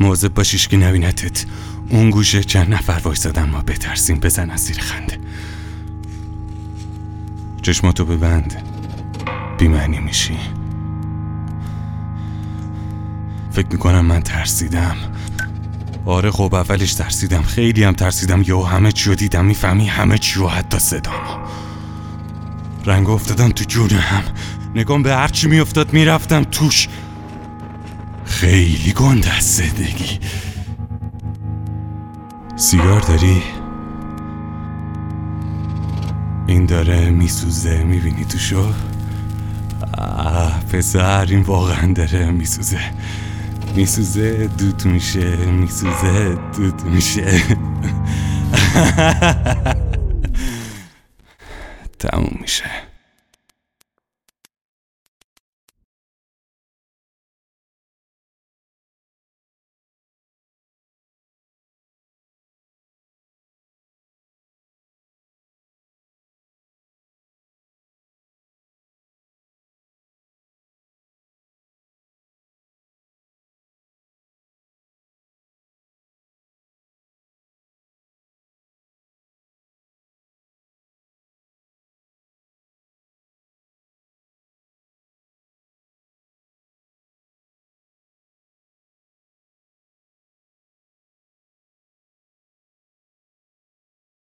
مواظب باشیش که نبینتت اون گوشه چند نفر وایسادن ما بترسیم. بزن از زیر خنده. چشماتو ببند. بیمعنی میشی. فکر می‌کنم من ترسیدم. آره خب اولش ترسیدم. خیلی هم ترسیدم. یهو همه چیو دیدم. می‌فهمی همه چیو حتی صدامو. رنگ افتادم تو جونم. نگام به هرچی میافتاد می‌رفتم توش. خیلی گنده از زندگی سیگار داری؟ این داره میسوزه می‌بینی توشو؟ آه پسر این واقعا داره میسوزه میسوزه دود میشه میسوزه دود میشه تموم میشه